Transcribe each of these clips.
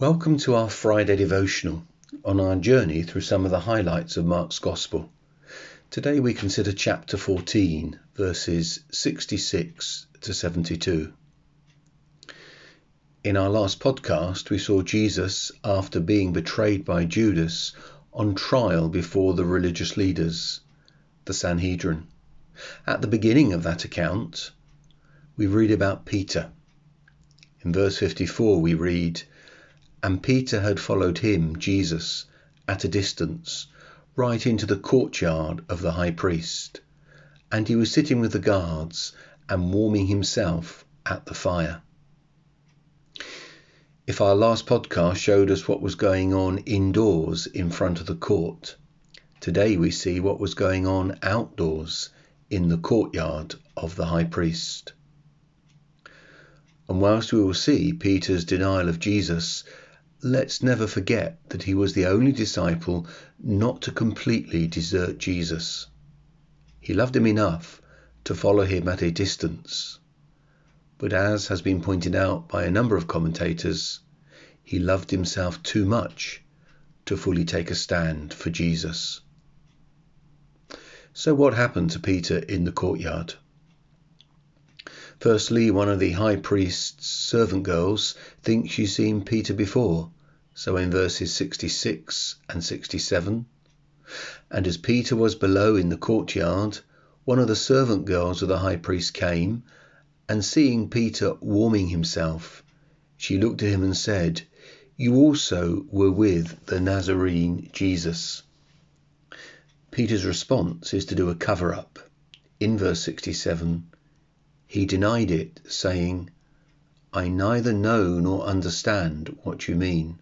Welcome to our Friday devotional on our journey through some of the highlights of Mark's Gospel. Today we consider chapter 14, verses 66 to 72. In our last podcast, we saw Jesus, after being betrayed by Judas, on trial before the religious leaders, the Sanhedrin. At the beginning of that account, we read about Peter. In verse 54, we read, and Peter had followed him, Jesus, at a distance, right into the courtyard of the high priest. And he was sitting with the guards and warming himself at the fire. If our last podcast showed us what was going on indoors in front of the court, today we see what was going on outdoors in the courtyard of the high priest. And whilst we will see Peter's denial of Jesus let's never forget that he was the only disciple not to completely desert Jesus. He loved him enough to follow him at a distance. But as has been pointed out by a number of commentators, he loved himself too much to fully take a stand for Jesus. So, what happened to Peter in the courtyard? Firstly, one of the high priest's servant girls thinks she's seen Peter before, so in verses 66 and 67. And as Peter was below in the courtyard, one of the servant girls of the high priest came, and seeing Peter warming himself, she looked at him and said, You also were with the Nazarene Jesus. Peter's response is to do a cover up. In verse 67, he denied it, saying, I neither know nor understand what you mean.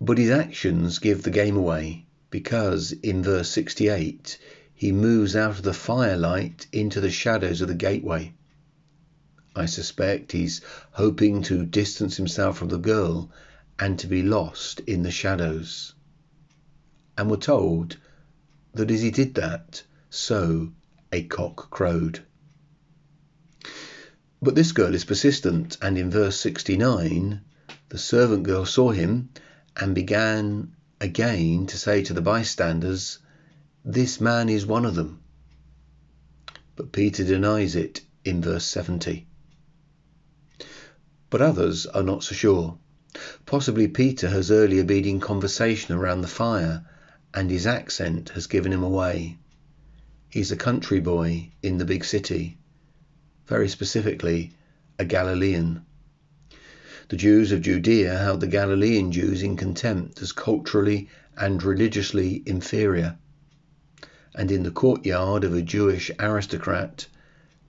But his actions give the game away, because in verse 68 he moves out of the firelight into the shadows of the gateway. I suspect he's hoping to distance himself from the girl and to be lost in the shadows. And we're told that as he did that, so a cock crowed. But this girl is persistent, and in verse 69, the servant girl saw him and began again to say to the bystanders, This man is one of them. But Peter denies it in verse 70. But others are not so sure. Possibly Peter has earlier been in conversation around the fire, and his accent has given him away. He's a country boy in the big city very specifically, a Galilean. The Jews of Judea held the Galilean Jews in contempt as culturally and religiously inferior. And in the courtyard of a Jewish aristocrat,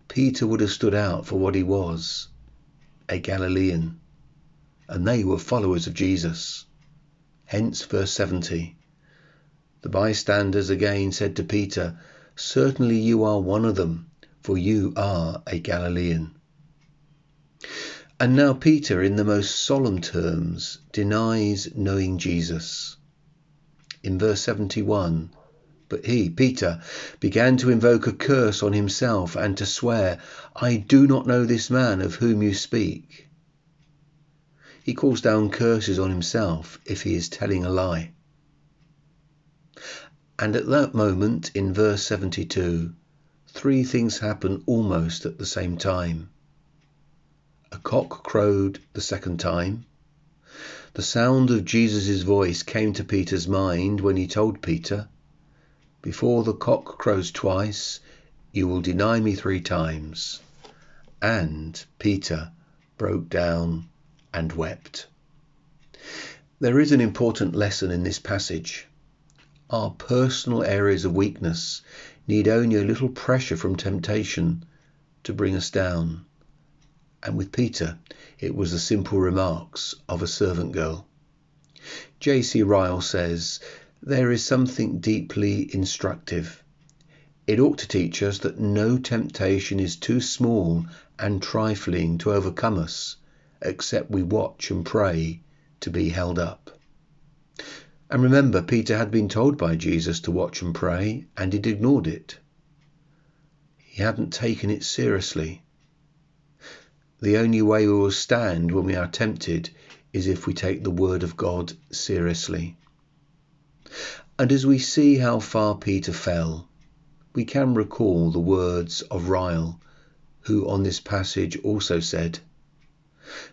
Peter would have stood out for what he was a Galilean. And they were followers of Jesus. Hence, verse 70. The bystanders again said to Peter, Certainly you are one of them for you are a Galilean. And now Peter, in the most solemn terms, denies knowing Jesus. In verse 71, but he, Peter, began to invoke a curse on himself and to swear, I do not know this man of whom you speak. He calls down curses on himself if he is telling a lie. And at that moment, in verse 72, three things happen almost at the same time. A cock crowed the second time. The sound of Jesus' voice came to Peter's mind when he told Peter, Before the cock crows twice, you will deny me three times. And Peter broke down and wept. There is an important lesson in this passage. Our personal areas of weakness need only a little pressure from temptation to bring us down. And with Peter, it was the simple remarks of a servant girl. J.C. Ryle says, There is something deeply instructive. It ought to teach us that no temptation is too small and trifling to overcome us, except we watch and pray to be held up. And remember, Peter had been told by Jesus to watch and pray, and he'd ignored it. He hadn't taken it seriously. The only way we will stand when we are tempted is if we take the Word of God seriously. And as we see how far Peter fell, we can recall the words of Ryle, who on this passage also said,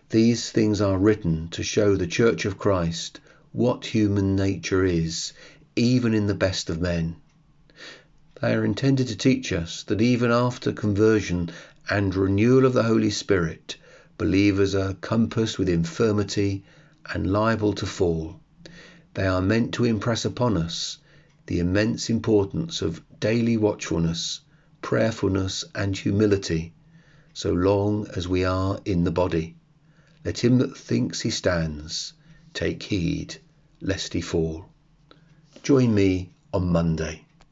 These things are written to show the Church of Christ what human nature is, even in the best of men. They are intended to teach us that even after conversion and renewal of the Holy Spirit, believers are compassed with infirmity and liable to fall. They are meant to impress upon us the immense importance of daily watchfulness, prayerfulness, and humility, so long as we are in the body. Let him that thinks he stands take heed lest he fall. Join me on Monday.